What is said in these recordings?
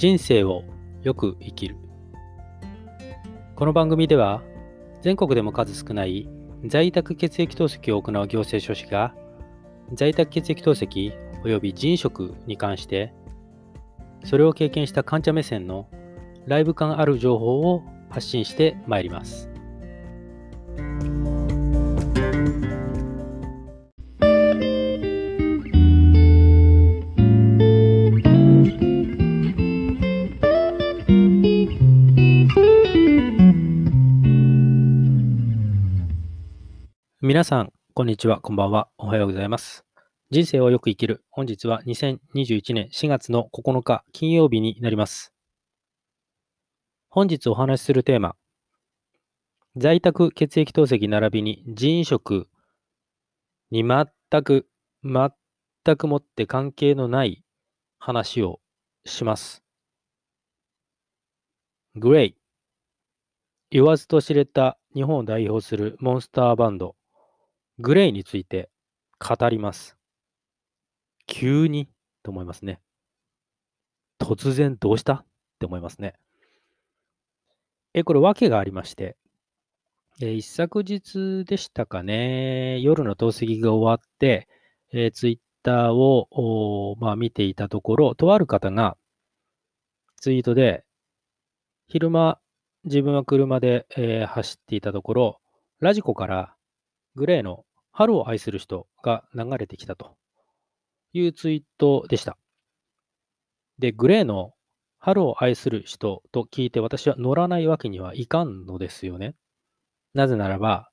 人生をよく生きるこの番組では全国でも数少ない在宅血液透析を行う行政書士が在宅血液透析及び人食に関してそれを経験した患者目線のライブ感ある情報を発信してまいります。皆さん、こんにちは、こんばんは、おはようございます。人生をよく生きる。本日は2021年4月の9日金曜日になります。本日お話しするテーマ、在宅血液透析並びに人食に全く、全くもって関係のない話をします。グレイ。言わずと知れた日本を代表するモンスターバンド、グレイについて語ります。急にと思いますね。突然どうした？って思いますね。え、これ訳がありまして、え一昨日でしたかね、夜の透析が終わって、えツイッターを、まあ、見ていたところ、とある方がツイートで、昼間、自分は車で、えー、走っていたところ、ラジコからグレーの春を愛する人が流れてきたというツイートでした。で、グレーの春を愛する人と聞いて私は乗らないわけにはいかんのですよね。なぜならば、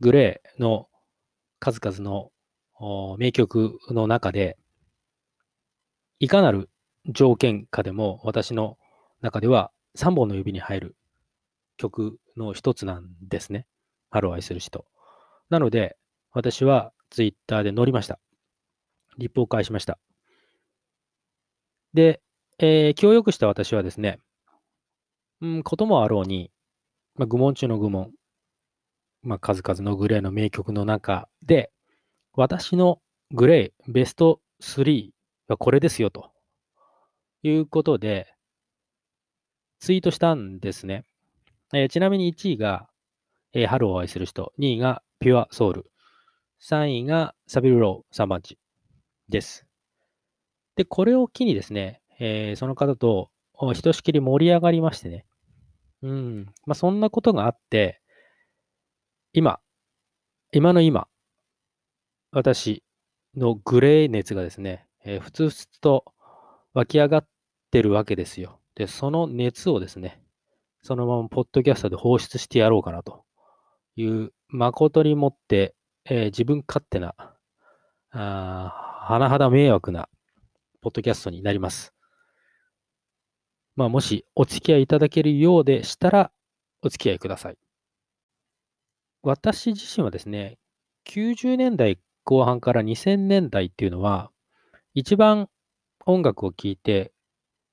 グレーの数々の名曲の中で、いかなる条件下でも私の中では3本の指に入る曲の一つなんですね。春を愛する人。なので、私はツイッターで乗りました。リップを返しました。で、えー、気を良くした私はですね、うん、こともあろうに、まあ、愚問中の愚問、まあ、数々のグレーの名曲の中で、私のグレーベスト3はこれですよということで、ツイートしたんですね。えー、ちなみに1位が、えー、春を愛する人、2位がピュアソウル。3位がサビルロー3番地です。で、これを機にですね、えー、その方とひとしきり盛り上がりましてね。うん。まあ、そんなことがあって、今、今の今、私のグレー熱がですね、えー、ふつふつと湧き上がってるわけですよ。で、その熱をですね、そのままポッドキャストで放出してやろうかなという誠にもって、えー、自分勝手な、あ甚だ迷惑な、ポッドキャストになります。まあ、もしお付き合いいただけるようでしたら、お付き合いください。私自身はですね、90年代後半から2000年代っていうのは、一番音楽を聴いて、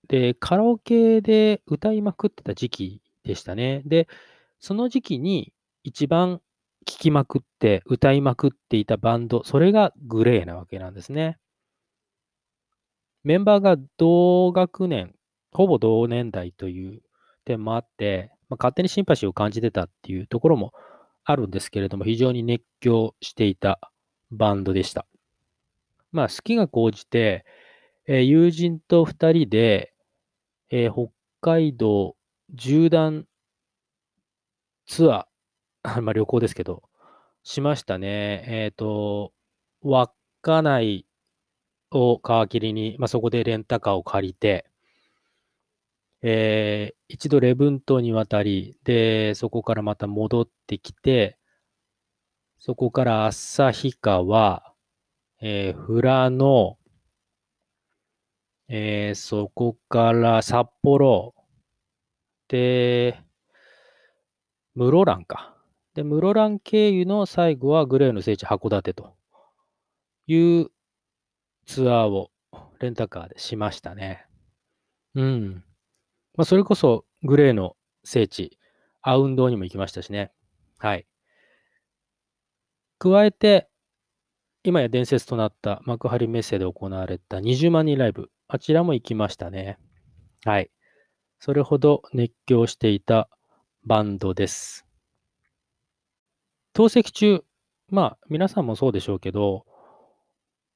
で、カラオケで歌いまくってた時期でしたね。で、その時期に一番聴きまくって、歌いまくっていたバンド、それがグレーなわけなんですね。メンバーが同学年、ほぼ同年代という点もあって、まあ、勝手にシンパシーを感じてたっていうところもあるんですけれども、非常に熱狂していたバンドでした。まあ、好きが高じて、えー、友人と2人で、えー、北海道縦断ツアー、まあ旅行ですけど、しましたね。えっ、と、稚内を皮切りに、まあ、そこでレンタカーを借りて、えー、一度礼文島に渡り、で、そこからまた戻ってきて、そこから旭川、えー、富良野、えー、そこから札幌、で、室蘭か。で、室蘭経由の最後はグレーの聖地函館というツアーをレンタカーでしましたね。うん。まあ、それこそグレーの聖地、アウンドにも行きましたしね。はい。加えて、今や伝説となった幕張メッセで行われた20万人ライブ、あちらも行きましたね。はい。それほど熱狂していたバンドです。透析中、まあ皆さんもそうでしょうけど、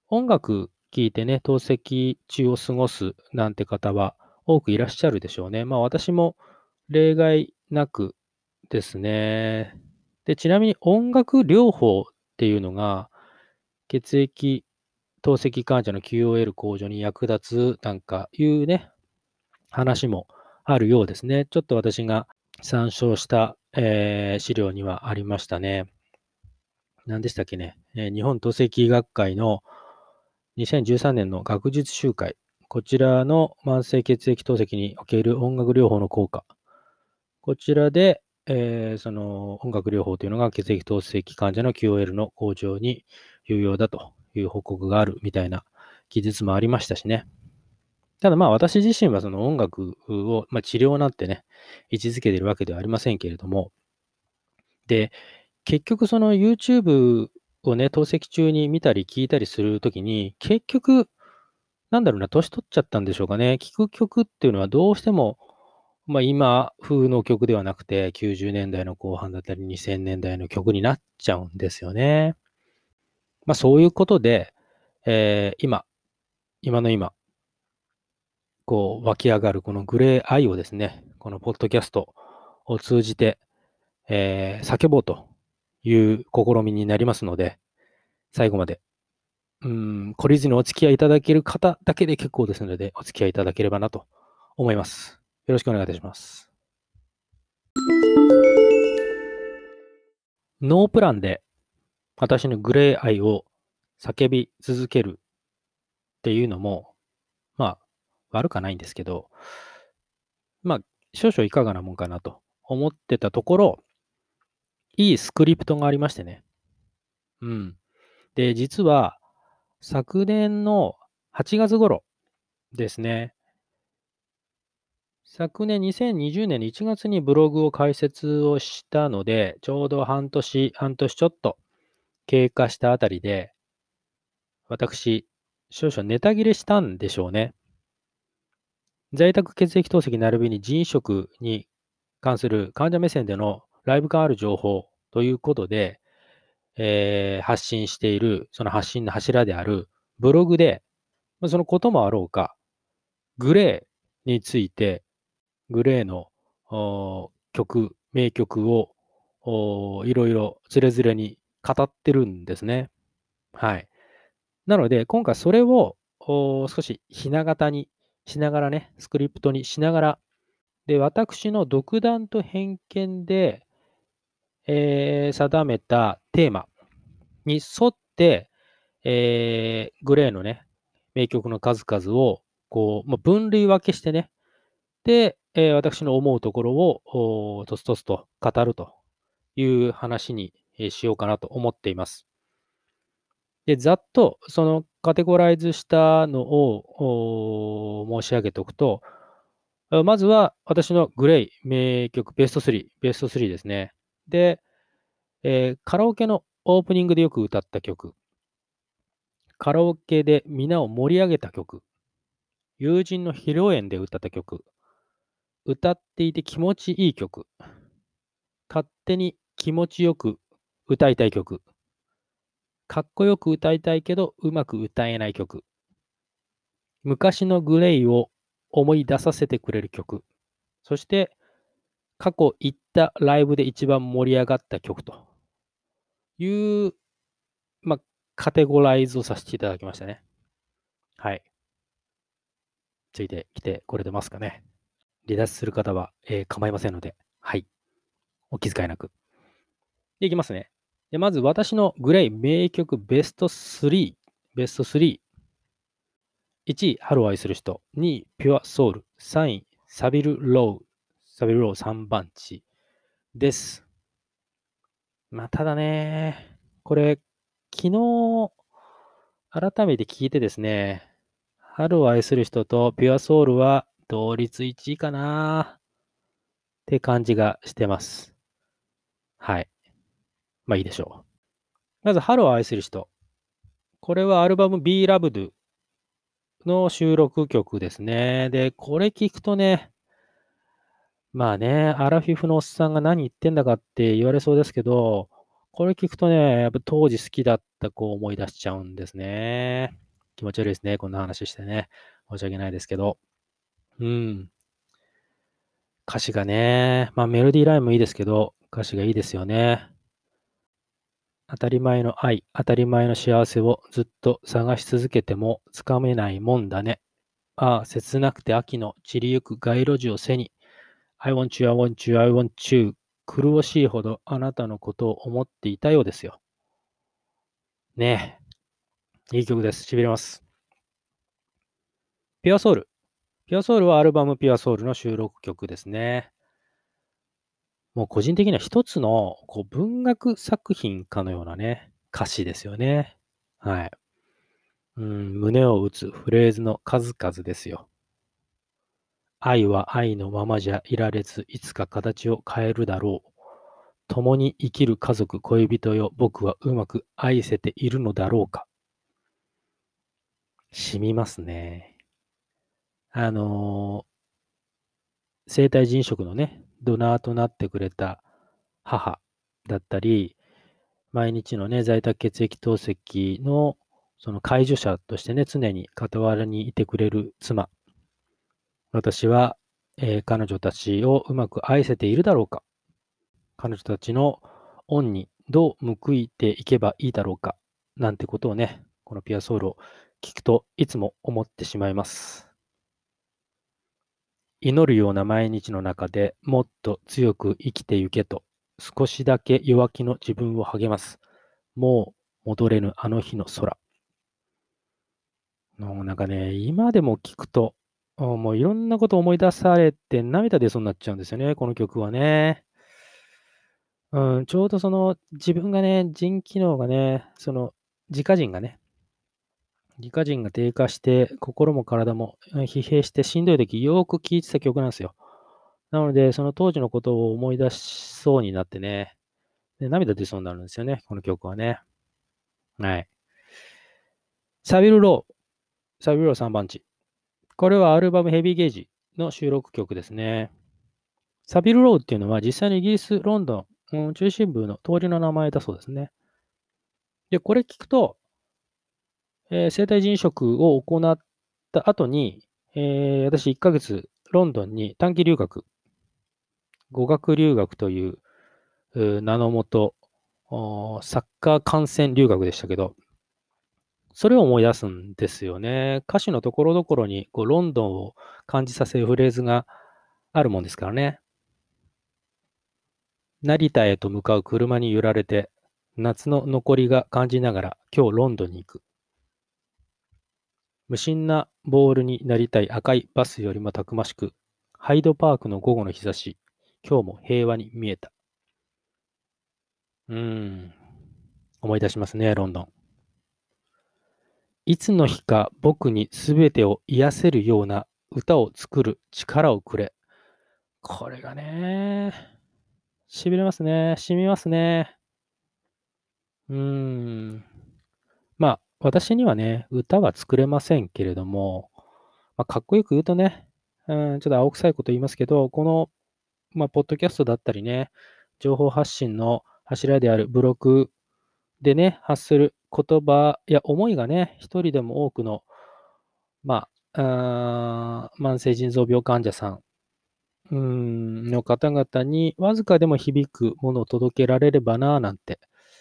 音楽聴いてね、透析中を過ごすなんて方は多くいらっしゃるでしょうね。まあ私も例外なくですね。で、ちなみに音楽療法っていうのが血液透析患者の QOL 向上に役立つなんかいうね、話もあるようですね。ちょっと私が参照した、えー、資料にはありましたね。何でしたっけね？えー、日本透析学会の2013年の学術集会。こちらの慢性血液透析における音楽療法の効果。こちらで、えー、その音楽療法というのが血液透析患者の QOL の向上に有用だという報告があるみたいな記述もありましたしね。ただまあ私自身はその音楽を、まあ、治療なんてね、位置づけてるわけではありませんけれども、で、結局その YouTube をね、透析中に見たり聞いたりするときに、結局、なんだろうな、年取っちゃったんでしょうかね。聞く曲っていうのはどうしても、まあ今風の曲ではなくて、90年代の後半だったり2000年代の曲になっちゃうんですよね。まあそういうことで、えー、今、今の今、こう湧き上がるこのグレー愛をですね、このポッドキャストを通じて、えー、叫ぼうという試みになりますので、最後まで、うん、懲りずにお付き合いいただける方だけで結構ですので、お付き合いいただければなと思います。よろしくお願いいたします。ノープランで私のグレー愛を叫び続けるっていうのも、まあ、悪かないんですけど、まあ、少々いかがなもんかなと思ってたところ、いいスクリプトがありましてね。うん。で、実は、昨年の8月頃ですね。昨年2020年の1月にブログを開設をしたので、ちょうど半年、半年ちょっと経過したあたりで、私、少々ネタ切れしたんでしょうね。在宅血液透析並びに腎移植に関する患者目線でのライブ感ある情報ということで、えー、発信している、その発信の柱であるブログで、そのこともあろうか、グレーについて、グレーの曲、名曲をいろいろつれづれに語ってるんですね。はい。なので、今回それを少しひな形にしながらね、スクリプトにしながら、で、私の独断と偏見で、えー、定めたテーマに沿って、えー、グレーのね、名曲の数々を、こう、まあ、分類分けしてね、で、えー、私の思うところを、とつとつと語るという話にしようかなと思っています。で、ざっとそのカテゴライズしたのを申し上げておくと、まずは私のグレイ名曲ベスト3、ベスト3ですね。で、えー、カラオケのオープニングでよく歌った曲、カラオケで皆を盛り上げた曲、友人の披露宴で歌った曲、歌っていて気持ちいい曲、勝手に気持ちよく歌いたい曲、かっこよく歌いたいけど、うまく歌えない曲。昔のグレイを思い出させてくれる曲。そして、過去行ったライブで一番盛り上がった曲という、まあ、カテゴライズをさせていただきましたね。はい。ついてきてこれでますかね。離脱する方は、えー、構いませんので、はい。お気遣いなく。で、いきますね。でまず私の GLAY 名曲ベスト3。ベスト3。1位、春を愛する人。2位、 pure soul。3位、サビル・ロー。サビル・ロー3番地です。まあ、ただね、これ、昨日、改めて聞いてですね、春を愛する人とピュアソウルは同率1位かなって感じがしてます。はい。まあいいでしょう。まず、春を愛する人。これはアルバム Be Loved の収録曲ですね。で、これ聞くとね、まあね、アラフィフのおっさんが何言ってんだかって言われそうですけど、これ聞くとね、やっぱ当時好きだった子を思い出しちゃうんですね。気持ち悪いですね。こんな話してね。申し訳ないですけど。うん。歌詞がね、まあメロディーラインもいいですけど、歌詞がいいですよね。当たり前の愛、当たり前の幸せをずっと探し続けてもつかめないもんだね。ああ、切なくて秋の散りゆく街路樹を背に、I want you, I want you, I want you 苦しいほどあなたのことを思っていたようですよ。ねえ。いい曲です。しびれます。ピュアソウル。ピュアソウルはアルバムピュアソウルの収録曲ですね。もう個人的には一つのこう文学作品かのようなね、歌詞ですよね。はい。うん、胸を打つフレーズの数々ですよ。愛は愛のままじゃいられず、いつか形を変えるだろう。共に生きる家族、恋人よ、僕はうまく愛せているのだろうか。染みますね。あのー、生体人食のね、ドナーとなってくれた母だったり、毎日のね、在宅血液透析のその介助者としてね、常に傍らにいてくれる妻私は、えー、彼女たちをうまく愛せているだろうか彼女たちの恩にどう報いていけばいいだろうかなんてことをね、このピアソウルを聞くといつも思ってしまいます。祈るような毎日の中でもっと強く生きてゆけと少しだけ弱気の自分を励ます。もう戻れぬあの日の空。のなんかね、今でも聞くともういろんなこと思い出されて涙出そうになっちゃうんですよね、この曲はね。うん、ちょうどその自分がね、腎機能がね、その自家腎がね、自家腎が低下して、心も体も疲弊してしんどい時、よく聴いてた曲なんですよ。なので、その当時のことを思い出しそうになってね、で涙出そうになるんですよね、この曲はね。はい。サビルロー、サビルロー3番地。これはアルバムヘビーゲージの収録曲ですね。サビルローっていうのは実際にイギリス、ロンドン、中心部の通りの名前だそうですね。で、これ聞くと、えー、生体人食を行った後に、えー、私1ヶ月ロンドンに短期留学、語学留学という名のもと、サッカー観戦留学でしたけど、それを思い出すんですよね。歌詞のところどころにこうロンドンを感じさせるフレーズがあるもんですからね。成田へと向かう車に揺られて、夏の残りが感じながら今日ロンドンに行く。無心なボールになりたい赤いバスよりもたくましく、ハイドパークの午後の日差し、今日も平和に見えた。うーん、思い出しますね、ロンドン。いつの日か僕にすべてを癒せるような歌を作る力をくれ。これがね、しびれますね。しみますね。うーん。まあ、私にはね、歌は作れませんけれども、まあ、かっこよく言うとね、うん、ちょっと青臭いこと言いますけど、この、まあ、ポッドキャストだったりね、情報発信の柱であるブログでね、発する言葉や思いがね、一人でも多くの、まあ、あ慢性腎臓病患者さんうんの方々にわずかでも響くものを届けられればなぁなんて、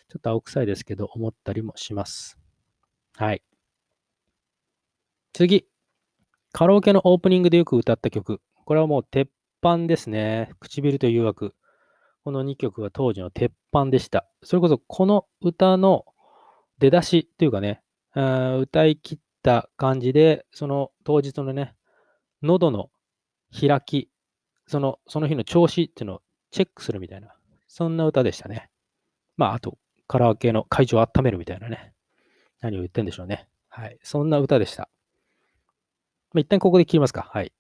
ちょっと青臭いですけど、思ったりもします。はい。次。カラオケのオープニングでよく歌った曲。これはもう鉄板ですね。唇と誘惑。この2曲は当時の鉄板でした。それこそこの歌の出だしというかね、歌い切った感じで、その当日のね、喉の開き、そのその日の調子っていうのをチェックするみたいな、そんな歌でしたね。まあ、あと、カラオケの会場を温めるみたいなね。何を言ってんでしょうね。はい。そんな歌でした。まあ、一旦ここで切りますか。はい。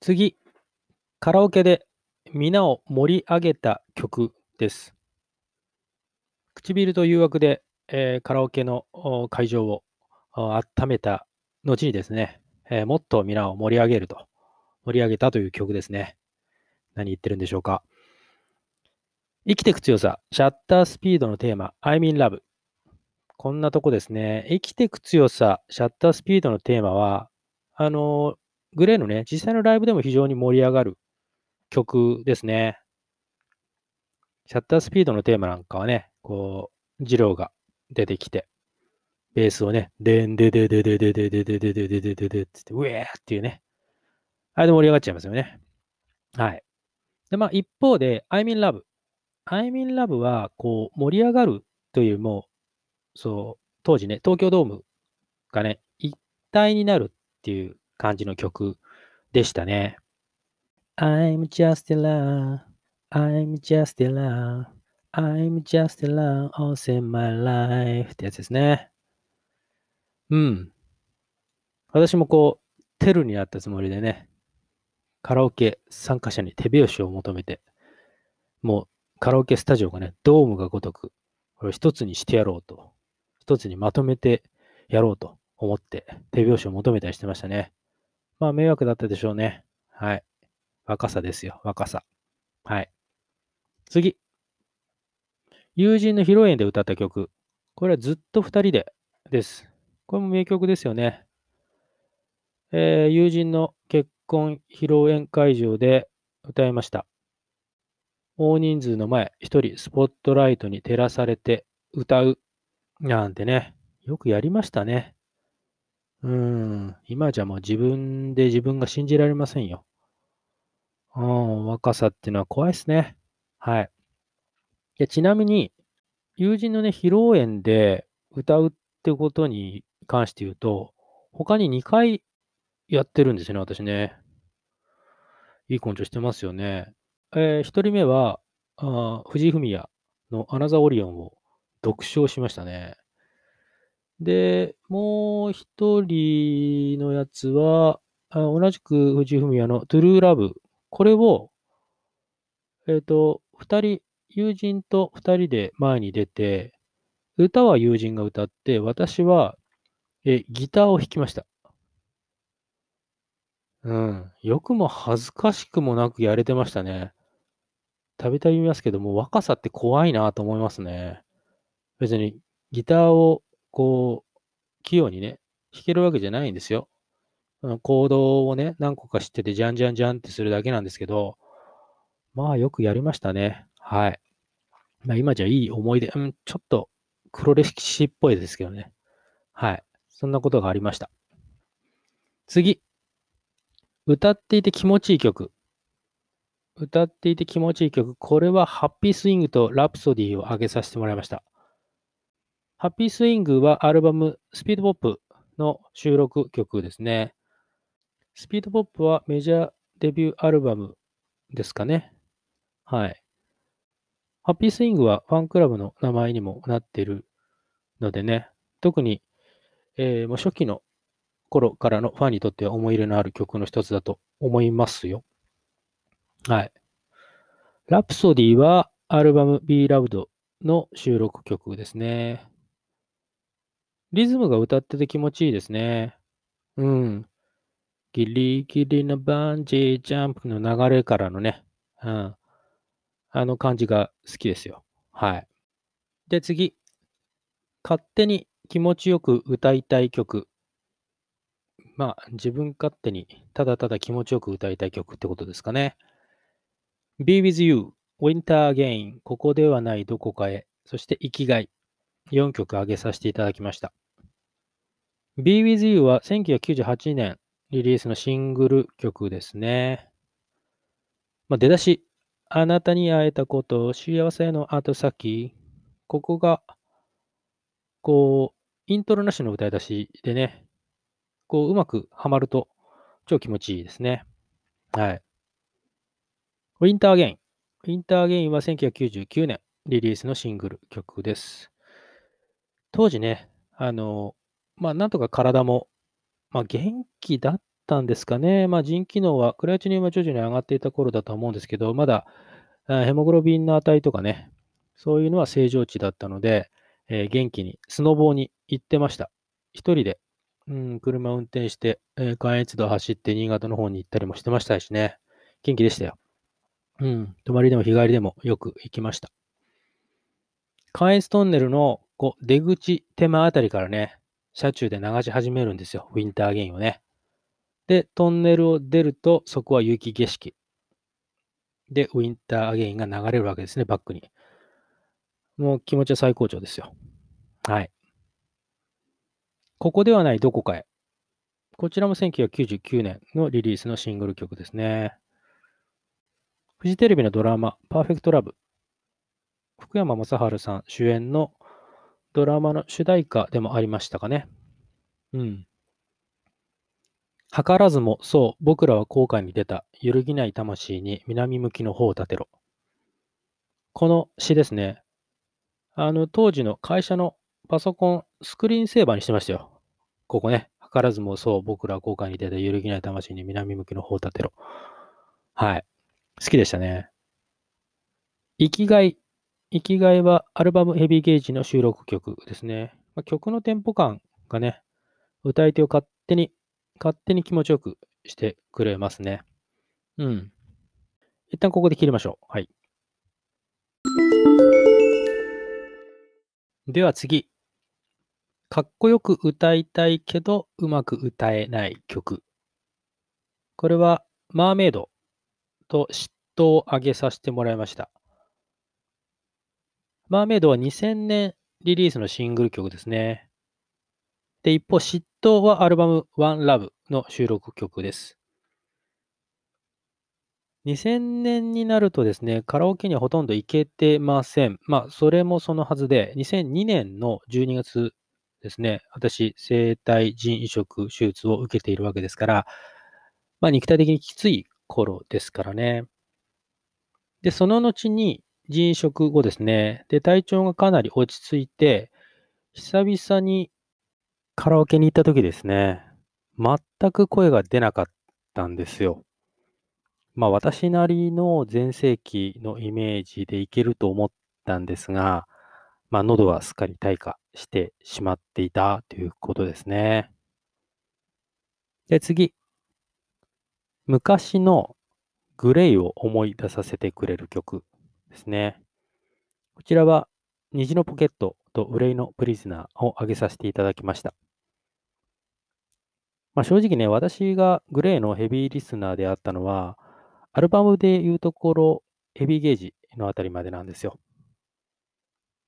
次、カラオケで皆を盛り上げた曲です。唇と誘惑で、えーカラオケの会場を温めた後にですね、えーもっと皆を盛り上げると、盛り上げたという曲ですね。何言ってるんでしょうか。生きていく強さ、シャッタースピードのテーマ、I'm in love。こんなとこですね。生きていく強さ、シャッタースピードのテーマは、あのグレーのね、実際のライブでも非常に盛り上がる曲ですね。シャッタースピードのテーマなんかはね、こう、二郎が出てきて、ベースをね、でんででででででででででででででって、ウェーっていうね。あれで盛り上がっちゃいますよね。はい。で、まあ一方で、I'm in love。I'm in love は、こう、盛り上がるというもう、そう、当時ね、東京ドームがね、一体になるっていう感じの曲でしたね。I'm just in love, I'm just in love, I'm just in love, all in my life ってやつですね。うん。私もこう、テルになったつもりでね、カラオケ参加者に手拍子を求めて、もうカラオケスタジオがね、ドームがごとく、これを一つにしてやろうと、一つにまとめてやろうと思って、手拍子を求めたりしてましたね。まあ、迷惑だったでしょうね。はい。若さですよ、若さ。はい。次。友人の披露宴で歌った曲。これはずっと二人でです。これも名曲ですよね。えー友人の結婚披露宴会場で歌いました。大人数の前、一人スポットライトに照らされて歌うなんてね、よくやりましたね。うん、今じゃもう自分で自分が信じられませんよ。うん、若さっていうのは怖いですね。はい。いやちなみに、友人のね、披露宴で歌うってことに関して言うと、他に2回やってるんですよね、私ね。いい根性してますよね。えー、1人目は、あ藤井フミヤのアナザーオリオンを読書しましたね。で、もう一人のやつは、あ同じく藤井フミヤのトゥルーラブ。これを、えっ、と、二人、友人と二人で前に出て、歌は友人が歌って、私は、え、ギターを弾きました。うん。よくも恥ずかしくもなくやれてましたね。たびたび言いますけども、若さって怖いなと思いますね。別にギターをこう、器用にね、弾けるわけじゃないんですよ。うんコードをね、何個か知ってて、じゃんじゃんじゃんってするだけなんですけど、まあよくやりましたね。はい。まあ今じゃいい思い出、うん、ちょっと黒歴史っぽいですけどね。はい。そんなことがありました。次。歌っていて気持ちいい曲。歌っていて気持ちいい曲。これはハッピースイングとラプソディを上げさせてもらいました。ハッピースイングはアルバムスピードポップの収録曲ですね。スピードポップはメジャーデビューアルバムですかね。はい。ハッピースイングはファンクラブの名前にもなっているのでね、特に、えーもう初期の頃からのファンにとっては思い入れのある曲の一つだと思いますよ。はい。ラプソディはアルバム Be Loved の収録曲ですね。リズムが歌ってて気持ちいいですね。うん。ギリギリのバンジージャンプの流れからのね、うん。あの感じが好きですよ。はい。で、次。勝手に気持ちよく歌いたい曲。まあ、自分勝手にただただ気持ちよく歌いたい曲ってことですかね。Be with you, Winter Again, ここではないどこかへ、そして生きがい。4曲上げさせていただきました。Be with you は1998年リリースのシングル曲ですね。まあ、出だし、あなたに会えたこと、幸せの後先、ここが、こう、イントロなしの歌い出しでね、こう、うまくはまると超気持ちいいですね。はい。ウィンターゲイン。ウィンターゲインは1999年リリースのシングル曲です。当時ね、あの、まあ、なんとか体も、まあ、元気だったんですかね。まあ、腎機能は、クレアチニウムは徐々に上がっていた頃だと思うんですけど、まだ、ヘモグロビンの値とかね、そういうのは正常値だったので、えー元気にスノボーに行ってました。一人で、うん、車運転して、えー関越道走って新潟の方に行ったりもしてましたしね。元気でしたよ。うん、泊まりでも日帰りでもよく行きました。関越トンネルのこう出口手前あたりからね、車中で流し始めるんですよ。ウィンターゲインをね。で、トンネルを出ると、そこは雪景色。で、ウィンターアゲインが流れるわけですね、バックに。もう気持ちは最高潮ですよ。はい。ここではないどこかへ。こちらも1999年のリリースのシングル曲ですね。フジテレビのドラマ、パーフェクトラブ。福山雅治さん主演のドラマの主題歌でもありましたかね。うん。図らずも、そう、僕らは後悔に出た、揺るぎない魂に南向きの方を立てろ。この詩ですね。あの、当時の会社のパソコン、スクリーンセーバーにしてましたよ。ここね。図らずも、そう、僕らは後悔に出た、揺るぎない魂に南向きの方を立てろ。はい。好きでしたね。生きがい。生きがいはアルバムヘビーゲージの収録曲ですね。まあ、曲のテンポ感がね、歌い手を勝手に勝手に気持ちよくしてくれますね。うん。一旦ここで切りましょう。はい。では次。かっこよく歌いたいけどうまく歌えない曲。これはマーメイドと嫉妬を上げさせてもらいました。マーメイドは2000年リリースのシングル曲ですね。で、一方、嫉妬はアルバム One Love の収録曲です。2000年になるとですね、カラオケにはほとんど行けてません。まあ、それもそのはずで、2002年の12月ですね、私、生体腎移植手術を受けているわけですから、まあ、肉体的にきつい頃ですからね。で、その後に腎移植後ですね、で、体調がかなり落ち着いて、久々にカラオケに行った時ですね、全く声が出なかったんですよ。まあ私なりの全盛期のイメージでいけると思ったんですが、まあ喉はすっかり退化してしまっていたということですね。で、次。昔のグレイを思い出させてくれる曲ですね。こちらは虹のポケットと憂いのプリズナーを挙げさせていただきました。まあ、正直ね、私がグレーのヘビーリスナーであったのは、アルバムでいうところ、ヘビーゲージのあたりまでなんですよ。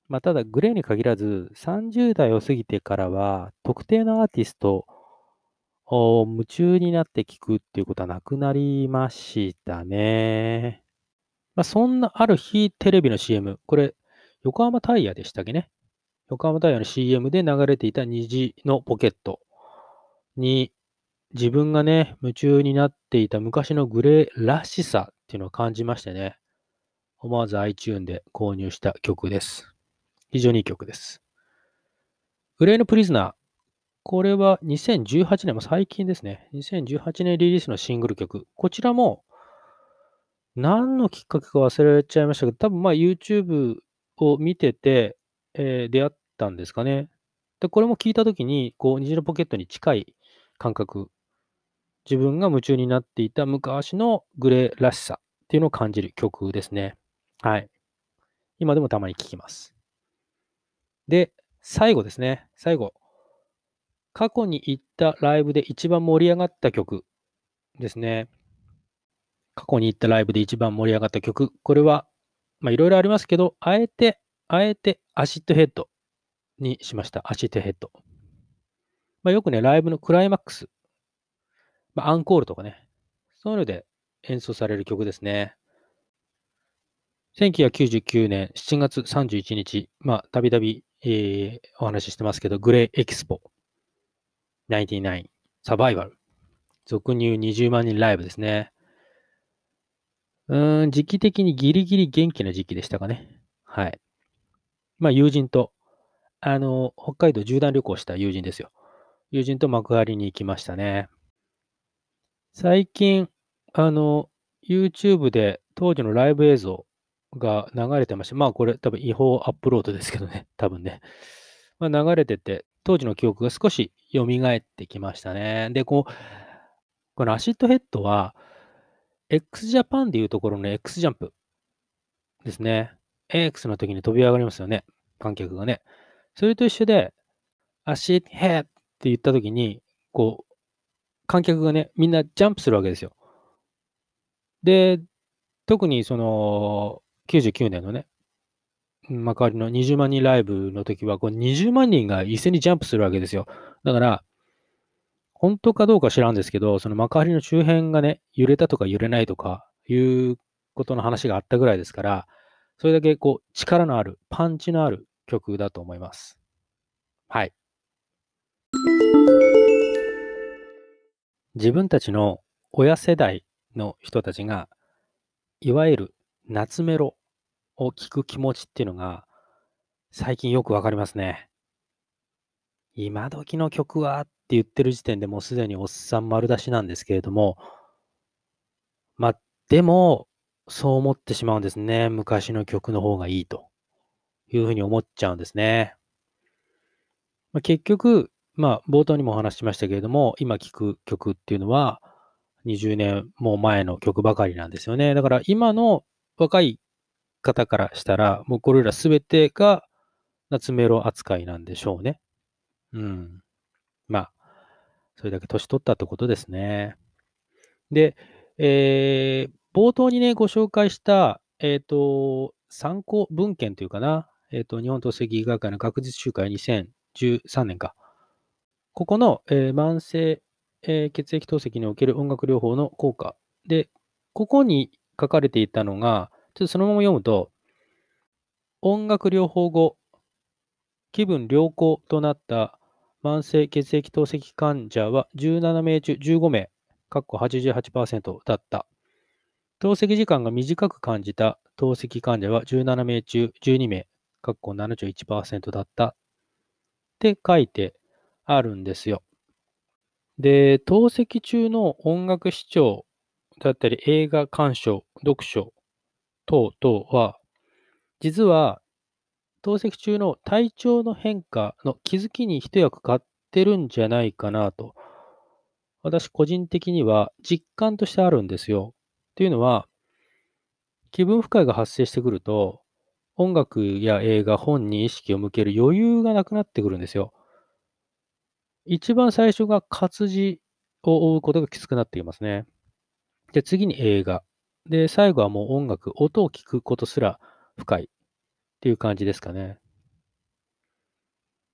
まあ、ただ、グレーに限らず、30代を過ぎてからは、特定のアーティストを夢中になって聞くっていうことはなくなりましたね。まあ、そんなある日、テレビの CM、これ、横浜タイヤでしたっけね？横浜タイヤの CM で流れていた虹のポケットに、自分がね、夢中になっていた昔のグレーらしさっていうのを感じましてね、思わず iTune で購入した曲です。非常にいい曲です。グレーのプリズナー。これは2018年も最近ですね。2018年リリースのシングル曲。こちらも、何のきっかけか忘れちゃいましたけど、多分まあ YouTube を見てて、えー出会ったんですかね。で、これも聞いたときに、こう、虹のポケットに近い感覚。自分が夢中になっていた昔のグレーらしさっていうのを感じる曲ですね。はい。今でもたまに聴きます。で、最後ですね。最後。過去に行ったライブで一番盛り上がった曲ですね。過去に行ったライブで一番盛り上がった曲。これは、まあいろいろありますけど、あえて、あえてアシッドヘッドにしました。アシッドヘッド。まあよくね、ライブのクライマックス、まあ、アンコールとかね、そういうので演奏される曲ですね。1999年7月31日、まあ、たびたび、えーお話ししてますけど、グレーエキスポ99サバイバル。俗に言う20万人ライブですね。うーん、時期的にギリギリ元気な時期でしたかね。はい。まあ、友人と、あの、北海道縦断旅行した友人ですよ。友人と幕張に行きましたね。最近、あの、YouTube で当時のライブ映像が流れてまして、まあこれ多分違法アップロードですけどね、多分ね。まあ、流れてて、当時の記憶が少し蘇ってきましたね。で、こう、このアシッドヘッドは、x ジャパンでいうところの X ジャンプですね。X の時に飛び上がりますよね。観客がね。それと一緒で、アシッドヘッって言った時に、こう、観客がね、みんなジャンプするわけですよ。で、特にその、99年のね、幕張の20万人ライブの時は、こう20万人が一斉にジャンプするわけですよ。だから、本当かどうか知らんですけど、その幕張の周辺がね、揺れたとか揺れないとかいうことの話があったぐらいですから、それだけこう力のある、パンチのある曲だと思います。はい。自分たちの親世代の人たちが、いわゆる夏メロを聴く気持ちっていうのが、最近よくわかりますね。今時の曲はって言ってる時点でもうすでにおっさん丸出しなんですけれども、まあ、でも、そう思ってしまうんですね。昔の曲の方がいいというふうに思っちゃうんですね。まあ、結局、まあ、冒頭にもお話ししましたけれども、今聴く曲っていうのは、20年も前の曲ばかりなんですよね。だから今の若い方からしたら、もうこれらすべてが夏メロ扱いなんでしょうね。うん。まあ、それだけ年取ったってことですね。で、えー、冒頭にね、ご紹介した、えっ、ー、と、参考文献というかな、えっ、ー、と、日本透析医学会の学術集会2013年か。ここの、えー、慢性、えー、血液透析における音楽療法の効果で、ここに書かれていたのが、ちょっとそのまま読むと、音楽療法後、気分良好となった慢性血液透析患者は17名中15名、かっこ88%だった。透析時間が短く感じた透析患者は17名中12名、かっこ71%だったって書いてあるんですよ。で、透析中の音楽視聴だったり映画鑑賞、読書等々は、実は、透析中の体調の変化の気づきに一役買ってるんじゃないかなと、私個人的には実感としてあるんですよ。というのは、気分不快が発生してくると、音楽や映画、本に意識を向ける余裕がなくなってくるんですよ。一番最初が活字を追うことがきつくなっていますね。で、次に映画。で、最後はもう音楽、音を聞くことすら深いっていう感じですかね。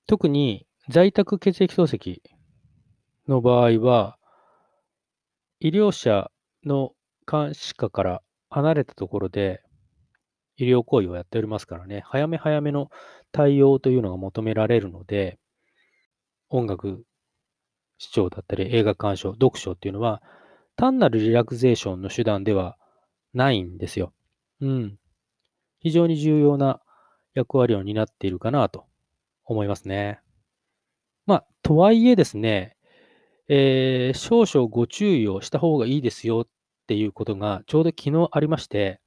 特に在宅血液透析の場合は、医療者の監視下から離れたところで医療行為をやっておりますからね、早め早めの対応というのが求められるので、音楽視聴だったり映画鑑賞、読書っていうのは、単なるリラクゼーションの手段ではないんですよ。うん。非常に重要な役割を担っているかなと思いますね。まあ、とはいえですね、えー、少々ご注意をした方がいいですよっていうことがちょうど昨日ありまして、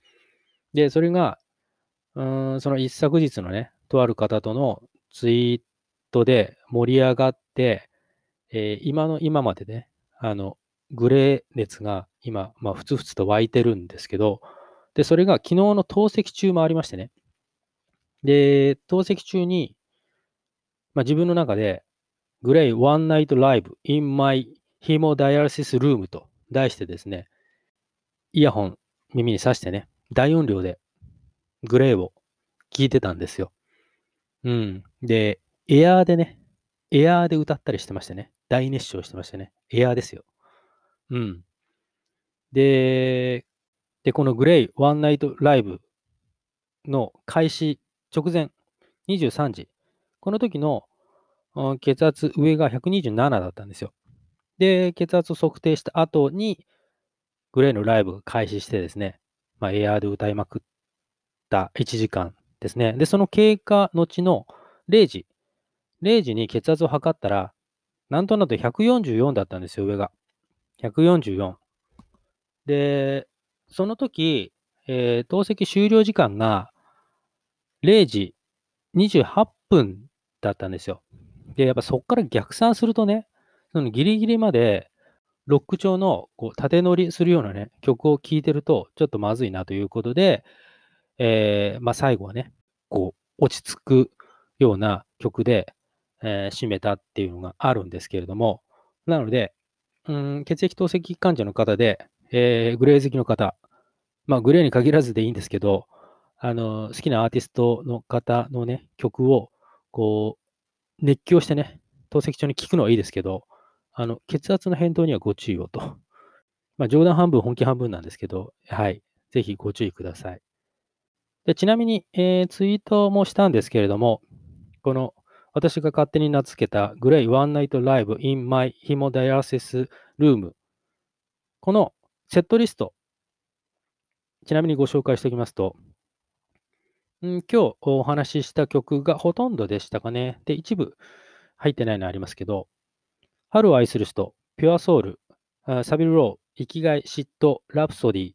で、それが、うん、その一昨日のね、とある方とのツイートで盛り上がって、えー、今の今までね、あの、グレー熱が今、まあ、ふつふつと湧いてるんですけど、で、それが昨日の透析中もありましてね。で、透析中に、まあ、自分の中で、グレイ One Night Live in My Hemodialysis Room と題してですね、イヤホン耳に挿してね、大音量でグレイを聞いてたんですよ。うん。で、エアーでね、エアーで歌ったりしてましてね、大熱唱してましてね、エアーですよ。うん。で、で、このグレイワンナイトライブの開始直前、23時。この時の血圧上が127だったんですよ。で、血圧を測定した後に、グレイのライブ開始してですね、まあ、エアーで歌いまくった1時間ですね。で、その経過後の0時、0時に血圧を測ったら、なんとなく144だったんですよ、上が。144。で、その時、えー、透析終了時間が0時28分だったんですよ。で、やっぱそこから逆算するとね、そのギリギリまでロック調のこう縦乗りするようなね、曲を聴いてるとちょっとまずいなということで、えー、まあ、最後はね、こう落ち着くような曲で、えー、締めたっていうのがあるんですけれども、なので、うん、血液透析患者の方で、えー、グレー好きの方、まあ、グレーに限らずでいいんですけど、あの、好きなアーティストの方のね、曲を、こう、熱狂してね、透析中に聴くのはいいですけど、あの、血圧の変動にはご注意をと。まあ、冗談半分、本気半分なんですけど、はい。ぜひご注意ください。でちなみに、えー、ツイートもしたんですけれども、この私が勝手に名付けたグレイ One Night Live in My Hemodialysis Room このセットリスト、ちなみにご紹介しておきますと、ん今日お話しした曲がほとんどでしたかね。で、一部入ってないのありますけど、春を愛する人、ピュアソウル、サビルロー、生きがい、嫉妬、ラプソディ、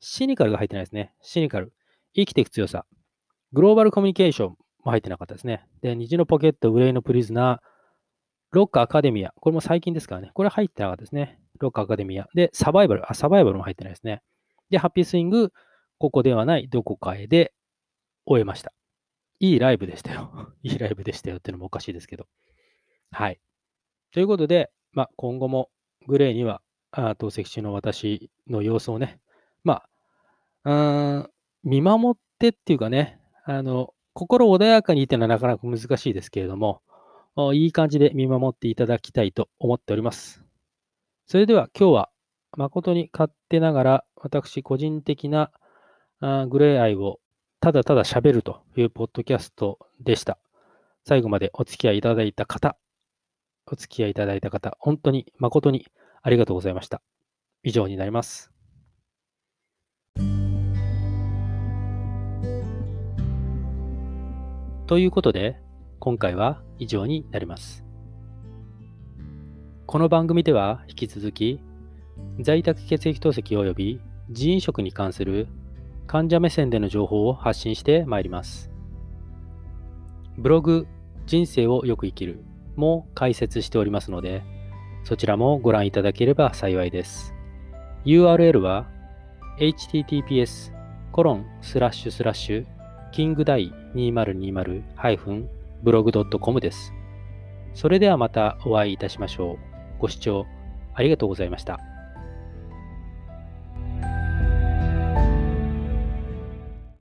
シニカルが入ってないですね。シニカル、生きていく強さ、グローバルコミュニケーションも入ってなかったですね。で、虹のポケット、憂いのプリズナー、ロックアカデミア、これも最近ですからね。これ入ってなかったですね。ロックアカデミア。で、サバイバル、あ、サバイバルも入ってないですね。で、ハッピースイング、ここではない、どこかへで終えました。いいライブでしたよ。いいライブでしたよっていうのもおかしいですけど。はい。ということで、まあ、今後もグレーには、あ透析中の私の様子をね、まあ、見守ってっていうかね、あの、心穏やかにっていうのはなかなか難しいですけれども、いい感じで見守っていただきたいと思っております。それでは今日は誠に勝手ながら私個人的なグレー愛をただただ喋るというポッドキャストでした。最後までお付き合いいただいた方、お付き合いいただいた方、本当に誠にありがとうございました。以上になります。ということで、今回は以上になります。この番組では引き続き、在宅血液透析及び人員食に関する患者目線での情報を発信してまいります。ブログ、人生をよく生きるも解説しておりますので、そちらもご覧いただければ幸いです。URL は https コロンスラッシュスラッシュキングダイ 2020-blog.com です。それではまたお会いいたしましょう。ご視聴ありがとうございました。